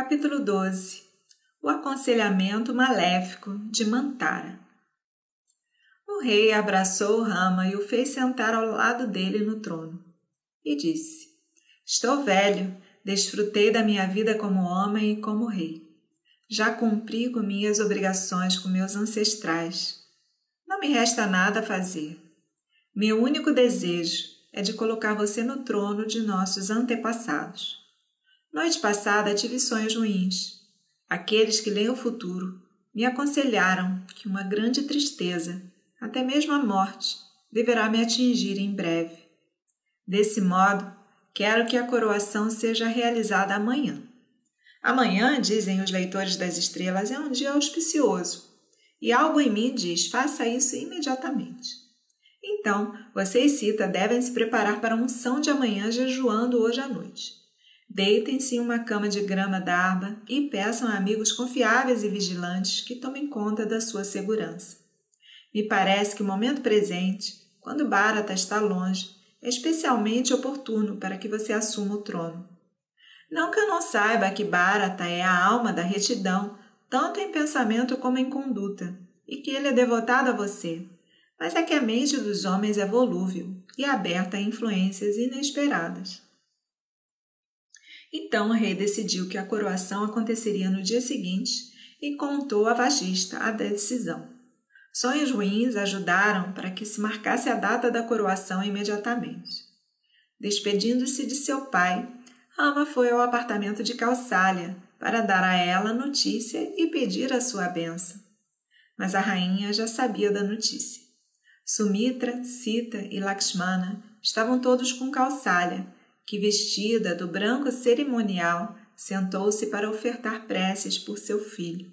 Capítulo 12 O aconselhamento maléfico de Mantara O rei abraçou Rama e o fez sentar ao lado dele no trono e disse: Estou velho, desfrutei da minha vida como homem e como rei. Já cumpri com minhas obrigações com meus ancestrais. Não me resta nada a fazer. Meu único desejo é de colocar você no trono de nossos antepassados. Noite passada tive sonhos ruins. Aqueles que leem o futuro me aconselharam que uma grande tristeza, até mesmo a morte, deverá me atingir em breve. Desse modo, quero que a coroação seja realizada amanhã. Amanhã, dizem os leitores das estrelas, é um dia auspicioso, e algo em mim diz: faça isso imediatamente. Então, você e Cita devem se preparar para a unção de amanhã jejuando hoje à noite. Deitem-se em uma cama de grama d'arba e peçam a amigos confiáveis e vigilantes que tomem conta da sua segurança. Me parece que o momento presente, quando Bharata está longe, é especialmente oportuno para que você assuma o trono. Não que eu não saiba que Bharata é a alma da retidão, tanto em pensamento como em conduta, e que ele é devotado a você, mas é que a mente dos homens é volúvel e aberta a influências inesperadas. Então o rei decidiu que a coroação aconteceria no dia seguinte e contou a Vagista a decisão. Sonhos ruins ajudaram para que se marcasse a data da coroação imediatamente. Despedindo-se de seu pai, Rama foi ao apartamento de Calçália para dar a ela notícia e pedir a sua benção. Mas a rainha já sabia da notícia. Sumitra, Sita e Lakshmana estavam todos com Calçália que, vestida do branco cerimonial, sentou-se para ofertar preces por seu filho.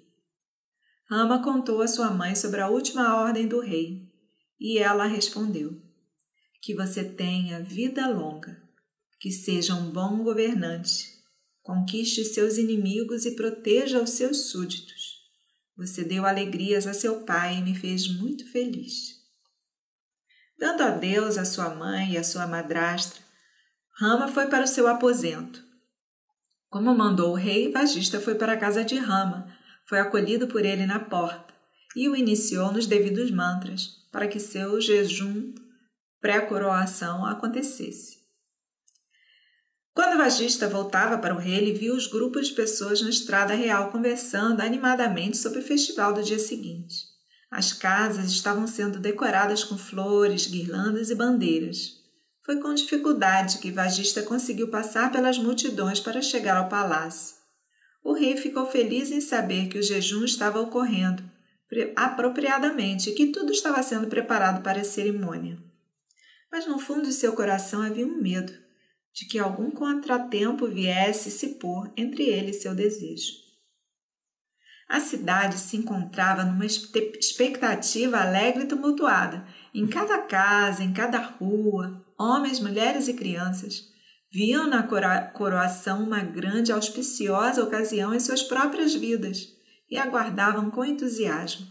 Rama contou a sua mãe sobre a última ordem do rei, e ela respondeu: Que você tenha vida longa, que seja um bom governante, conquiste seus inimigos e proteja os seus súditos. Você deu alegrias a seu pai e me fez muito feliz. Dando adeus à sua mãe e à sua madrastra, Rama foi para o seu aposento. Como mandou o rei, Vagista foi para a casa de Rama, foi acolhido por ele na porta e o iniciou nos devidos mantras para que seu jejum pré-coroação acontecesse. Quando Vagista voltava para o rei, ele viu os grupos de pessoas na estrada real conversando animadamente sobre o festival do dia seguinte. As casas estavam sendo decoradas com flores, guirlandas e bandeiras. Foi com dificuldade que Vagista conseguiu passar pelas multidões para chegar ao palácio. O rei ficou feliz em saber que o jejum estava ocorrendo apropriadamente e que tudo estava sendo preparado para a cerimônia. Mas no fundo de seu coração havia um medo de que algum contratempo viesse se pôr entre ele e seu desejo. A cidade se encontrava numa expectativa alegre e tumultuada. Em cada casa, em cada rua, homens, mulheres e crianças, viam na coroação uma grande auspiciosa ocasião em suas próprias vidas e aguardavam com entusiasmo.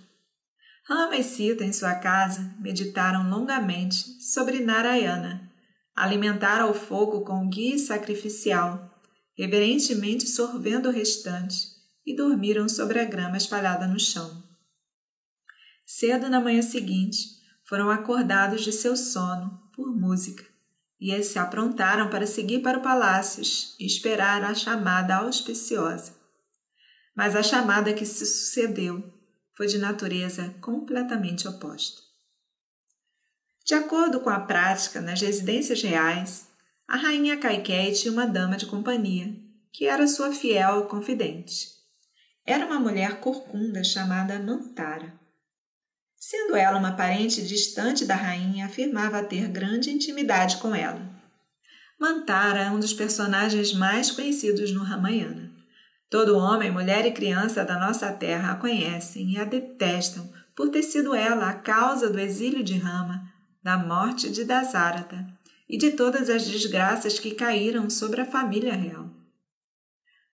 Rama e Sita, em sua casa, meditaram longamente sobre Narayana, alimentaram o fogo com guia sacrificial, reverentemente sorvendo o restante, e dormiram sobre a grama espalhada no chão. Cedo na manhã seguinte, foram acordados de seu sono por música, e eles se aprontaram para seguir para o palácio e esperar a chamada auspiciosa. Mas a chamada que se sucedeu foi de natureza completamente oposta. De acordo com a prática nas residências reais, a rainha Kaikei tinha uma dama de companhia, que era sua fiel confidente. Era uma mulher corcunda chamada Mantara. Sendo ela uma parente distante da rainha, afirmava ter grande intimidade com ela. Mantara é um dos personagens mais conhecidos no Ramayana. Todo homem, mulher e criança da nossa terra a conhecem e a detestam por ter sido ela a causa do exílio de Rama, da morte de Dasarata e de todas as desgraças que caíram sobre a família real.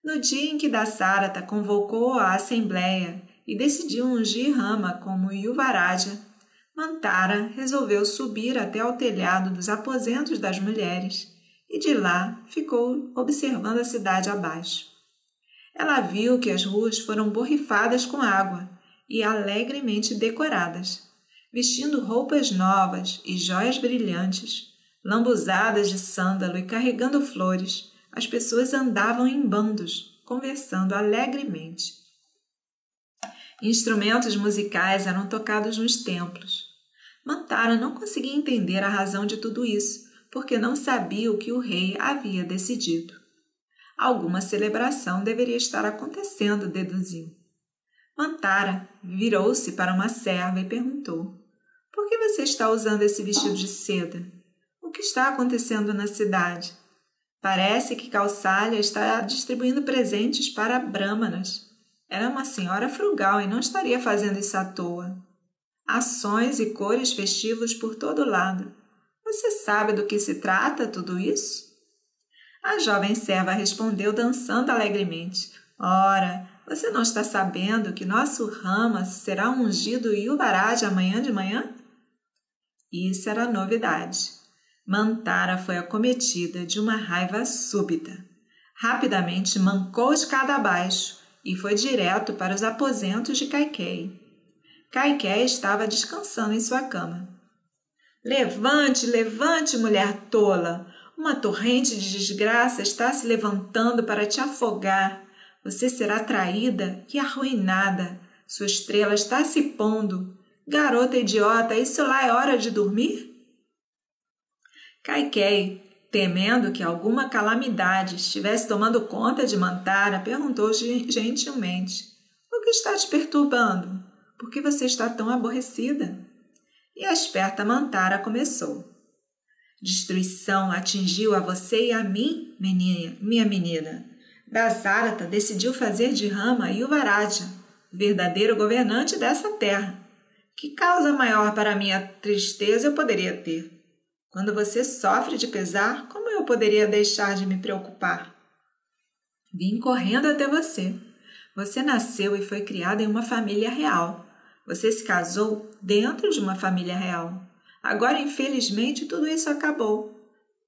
No dia em que Dasarata convocou a assembleia e decidiu ungir Rama como Yuvaraja, Mantara resolveu subir até ao telhado dos aposentos das mulheres e de lá ficou observando a cidade abaixo. ela viu que as ruas foram borrifadas com água e alegremente decoradas, vestindo roupas novas e joias brilhantes, lambuzadas de sândalo e carregando flores. As pessoas andavam em bandos, conversando alegremente. Instrumentos musicais eram tocados nos templos. Mantara não conseguia entender a razão de tudo isso, porque não sabia o que o rei havia decidido. Alguma celebração deveria estar acontecendo, deduziu. Mantara virou-se para uma serva e perguntou: Por que você está usando esse vestido de seda? O que está acontecendo na cidade? Parece que Calçalha está distribuindo presentes para Brahmanas. Era uma senhora frugal e não estaria fazendo isso à toa. Ações e cores festivos por todo lado. Você sabe do que se trata tudo isso? A jovem serva respondeu dançando alegremente. Ora, você não está sabendo que nosso Rama será ungido Yuvaraj amanhã de manhã? Isso era novidade. Mantara foi acometida de uma raiva súbita. Rapidamente mancou escada abaixo e foi direto para os aposentos de Kaikei. Kaikei estava descansando em sua cama. Levante, levante, mulher tola! Uma torrente de desgraça está se levantando para te afogar. Você será traída e arruinada. Sua estrela está se pondo. Garota idiota, isso lá é hora de dormir? Kaikei, temendo que alguma calamidade estivesse tomando conta de Mantara, perguntou gentilmente: O que está te perturbando? Por que você está tão aborrecida? E a esperta Mantara começou. Destruição atingiu a você e a mim, menina, minha menina. Dasarata decidiu fazer de Rama Yuvaraja, verdadeiro governante dessa terra. Que causa maior para minha tristeza eu poderia ter? Quando você sofre de pesar, como eu poderia deixar de me preocupar? Vim correndo até você. Você nasceu e foi criada em uma família real. Você se casou dentro de uma família real. Agora, infelizmente, tudo isso acabou.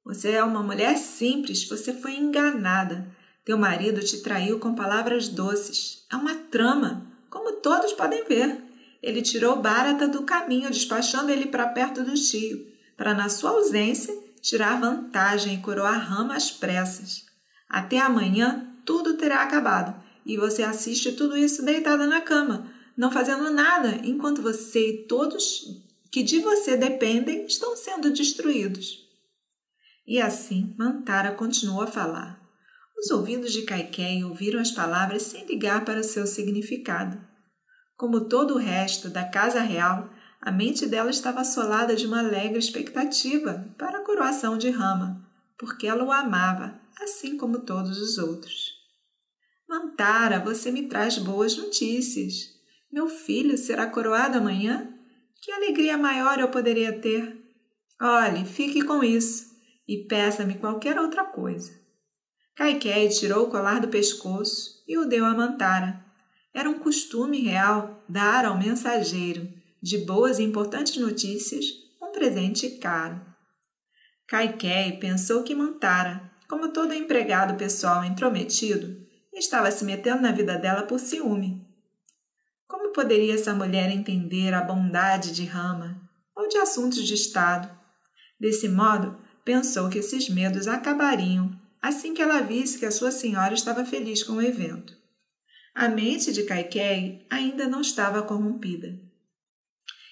Você é uma mulher simples, você foi enganada. Teu marido te traiu com palavras doces. É uma trama, como todos podem ver. Ele tirou Bharata do caminho, despachando ele para perto do tio, para, na sua ausência, tirar vantagem e coroar Rama às pressas. Até amanhã tudo terá acabado e você assiste tudo isso deitada na cama, não fazendo nada, enquanto você e todos que de você dependem estão sendo destruídos. E assim Mantara continuou a falar. Os ouvidos de Kaikei ouviram as palavras sem ligar para o seu significado. Como todo o resto da casa real, a mente dela estava assolada de uma alegre expectativa para a coroação de Rama, porque ela o amava, assim como todos os outros. Mantara, você me traz boas notícias. Meu filho será coroado amanhã que alegria maior eu poderia ter? Olhe, fique com isso e peça-me qualquer outra coisa. Kaikei tirou o colar do pescoço e o deu a Mantara. Era um costume real dar ao mensageiro de boas e importantes notícias um presente caro. Kaikei pensou que Mantara, como todo empregado pessoal intrometido, estava se metendo na vida dela por ciúme como poderia essa mulher entender a bondade de Rama ou de assuntos de Estado? Desse modo, pensou que esses medos acabariam assim que ela visse que a sua senhora estava feliz com o evento. A mente de Kaikei ainda não estava corrompida.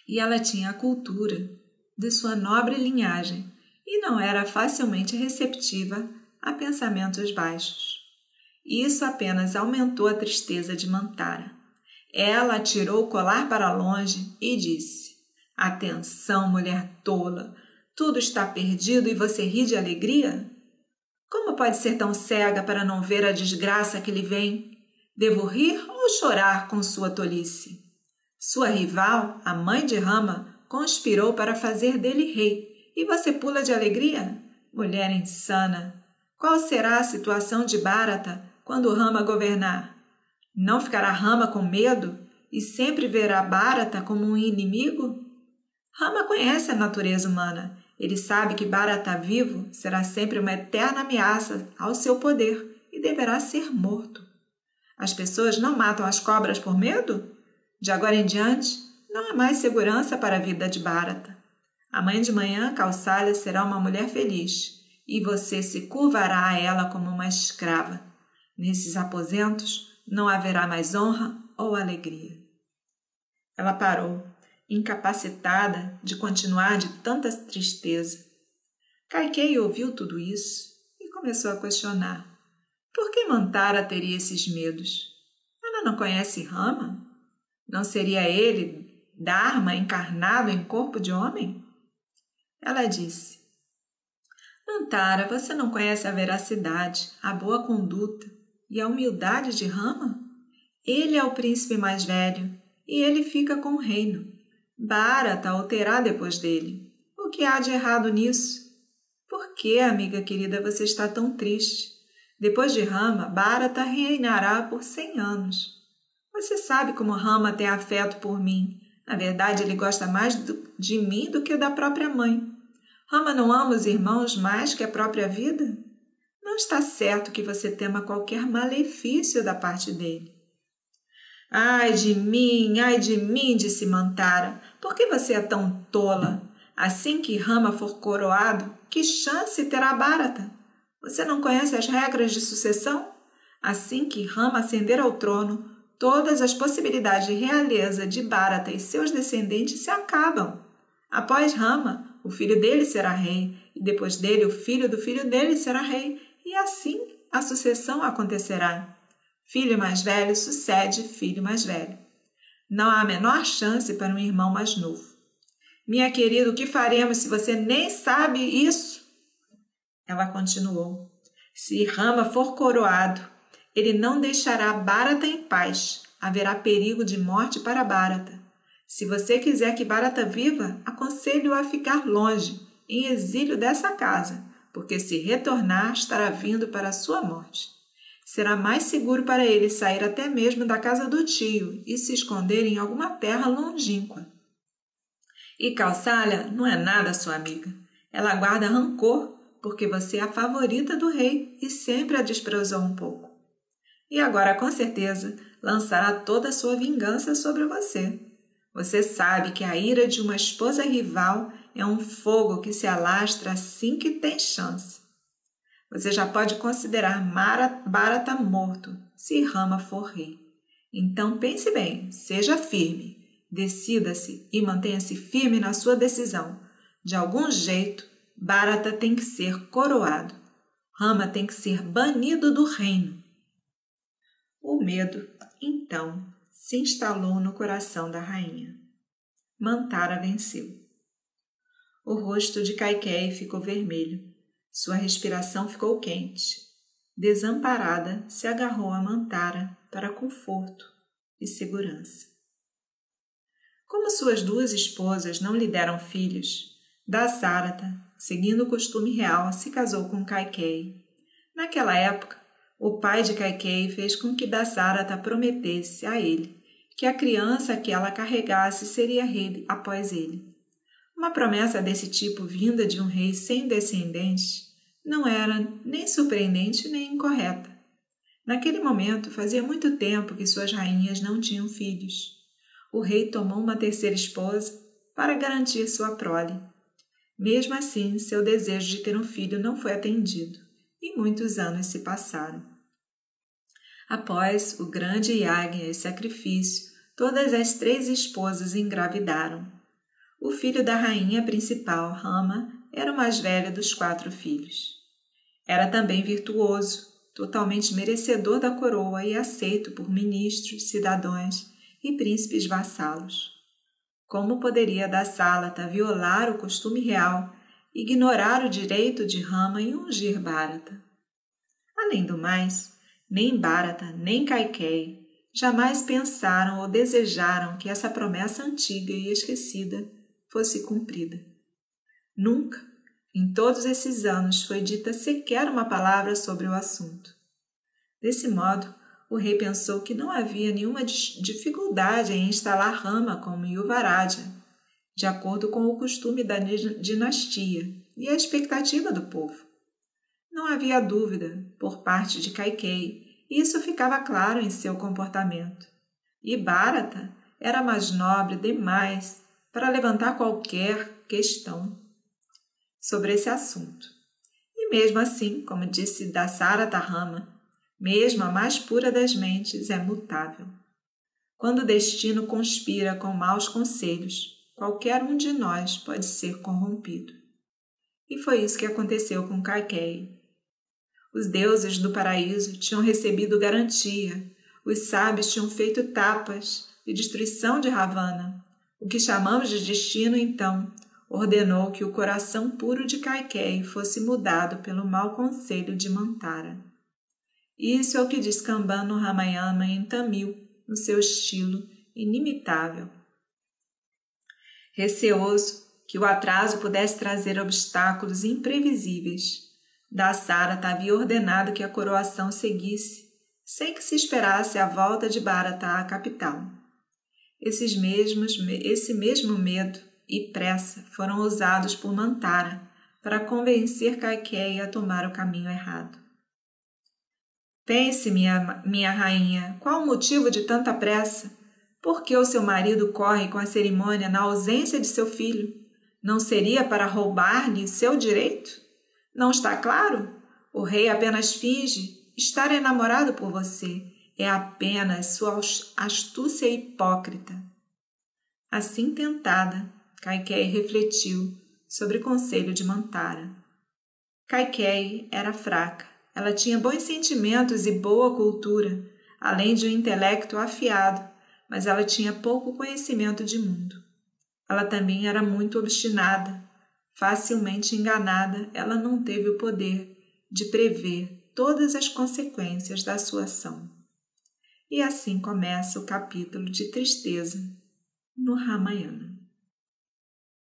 E ela tinha a cultura de sua nobre linhagem e não era facilmente receptiva a pensamentos baixos. Isso apenas aumentou a tristeza de Mantara. Ela tirou o colar para longe e disse: Atenção, mulher tola! Tudo está perdido e você ri de alegria? Como pode ser tão cega para não ver a desgraça que lhe vem? Devo rir ou chorar com sua tolice? Sua rival, a mãe de Rama, conspirou para fazer dele rei, e você pula de alegria? Mulher insana! Qual será a situação de Bharata quando Rama governar? Não ficará Rama com medo e sempre verá Bharata como um inimigo? Rama conhece a natureza humana. Ele sabe que Bharata vivo será sempre uma eterna ameaça ao seu poder e deverá ser morto. As pessoas não matam as cobras por medo? De agora em diante, não há mais segurança para a vida de Bharata. Amanhã de manhã, Kausalya será uma mulher feliz e você se curvará a ela como uma escrava. Nesses aposentos não haverá mais honra ou alegria. Ela parou, incapacitada de continuar de tanta tristeza. Kaikei ouviu tudo isso e começou a questionar. Por que Mantara teria esses medos? Ela não conhece Rama? Não seria ele Dharma encarnado em corpo de homem? Ela disse: Mantara, você não conhece a veracidade, a boa conduta e a humildade de Rama? Ele é o príncipe mais velho e ele fica com o reino. Bharata o terá depois dele. O que há de errado nisso? Por que, amiga querida, você está tão triste? Depois de Rama, Bharata reinará por cem anos. Você sabe como Rama tem afeto por mim. Na verdade, ele gosta mais de mim do que da própria mãe. Rama não ama os irmãos mais que a própria vida? Não está certo que você tema qualquer malefício da parte dele. Ai de mim, ai de mim, disse Mantara. Por que você é tão tola? Assim que Rama for coroado, que chance terá Bharata? Você não conhece as regras de sucessão? Assim que Rama ascender ao trono, todas as possibilidades de realeza de Bharata e seus descendentes se acabam. Após Rama, o filho dele será rei, e depois dele, o filho do filho dele será rei, e assim a sucessão acontecerá. Filho mais velho sucede filho mais velho. Não há a menor chance para um irmão mais novo. Minha querida, o que faremos se você nem sabe isso? Ela continuou: Se Rama for coroado, ele não deixará Bharata em paz. Haverá perigo de morte para Bharata. Se você quiser que Barata viva, aconselho-o a ficar longe, em exílio dessa casa, porque se retornar, estará vindo para a sua morte. Será mais seguro para ele sair até mesmo da casa do tio e se esconder em alguma terra longínqua. E Calçalha não é nada sua amiga. Ela guarda rancor, porque você é a favorita do rei e sempre a desprezou um pouco. E agora, com certeza, lançará toda a sua vingança sobre você. Você sabe que a ira de uma esposa rival é um fogo que se alastra assim que tem chance. Você já pode considerar Bharata morto se Rama for rei. Então pense bem, seja firme, decida-se e mantenha-se firme na sua decisão. De algum jeito, Bharata tem que ser coroado. Rama tem que ser banido do reino. O medo, então, se instalou no coração da rainha. Mantara venceu. O rosto de Kaikei ficou vermelho. Sua respiração ficou quente. Desamparada, se agarrou a Mantara para conforto e segurança. Como suas duas esposas não lhe deram filhos, Dasarata, seguindo o costume real, se casou com Kaikei. Naquela época, o pai de Kaikei fez com que Dasarata prometesse a ele que a criança que ela carregasse seria rei após ele. Uma promessa desse tipo vinda de um rei sem descendentes não era nem surpreendente nem incorreta. Naquele momento, fazia muito tempo que suas rainhas não tinham filhos. O rei tomou uma terceira esposa para garantir sua prole. Mesmo assim, seu desejo de ter um filho não foi atendido, e muitos anos se passaram. Após o grande yagya e sacrifício, todas as três esposas engravidaram. O filho da rainha principal, Rama, era o mais velho dos quatro filhos. Era também virtuoso, totalmente merecedor da coroa e aceito por ministros, cidadãos e príncipes vassalos. Como poderia Dassálata violar o costume real, ignorar o direito de Rama e ungir Bharata? Além do mais, nem Bharata, nem Kaikei jamais pensaram ou desejaram que essa promessa antiga e esquecida fosse cumprida. Nunca, em todos esses anos, foi dita sequer uma palavra sobre o assunto. Desse modo, o rei pensou que não havia nenhuma dificuldade em instalar Rama como Yuvaraja, de acordo com o costume da dinastia e a expectativa do povo. Não havia dúvida, por parte de Kaikei Isso ficava claro em seu comportamento. E Bharata era mais nobre demais para levantar qualquer questão sobre esse assunto. E mesmo assim, como disse Dasarata Rama, mesmo a mais pura das mentes é mutável. Quando o destino conspira com maus conselhos, qualquer um de nós pode ser corrompido. E foi isso que aconteceu com Kaikei. Os deuses do paraíso tinham recebido garantia, os sábios tinham feito tapas de destruição de Ravana. O que chamamos de destino, então, ordenou que o coração puro de Kaikei fosse mudado pelo mau conselho de Mantara. Isso é o que diz Kamban no Ramayana em Tamil, no seu estilo inimitável. Receoso que o atraso pudesse trazer obstáculos imprevisíveis, Dasarata havia ordenado que a coroação seguisse, sem que se esperasse a volta de Bharata à capital. Esses mesmos, esse mesmo medo e pressa foram usados por Mantara para convencer Kaikeya a tomar o caminho errado. Pense, minha, minha rainha, qual o motivo de tanta pressa? Por que o seu marido corre com a cerimônia na ausência de seu filho? Não seria para roubar-lhe seu direito? Não está claro? O rei apenas finge estar enamorado por você. É apenas sua astúcia hipócrita. Assim tentada, Kaikei refletiu sobre o conselho de Mantara. Kaikei era fraca ela tinha bons sentimentos e boa cultura, além de um intelecto afiado, mas ela tinha pouco conhecimento de mundo. Ela também era muito obstinada. Facilmente enganada, ela não teve o poder de prever todas as consequências da sua ação. E assim começa o capítulo de tristeza no Ramayana.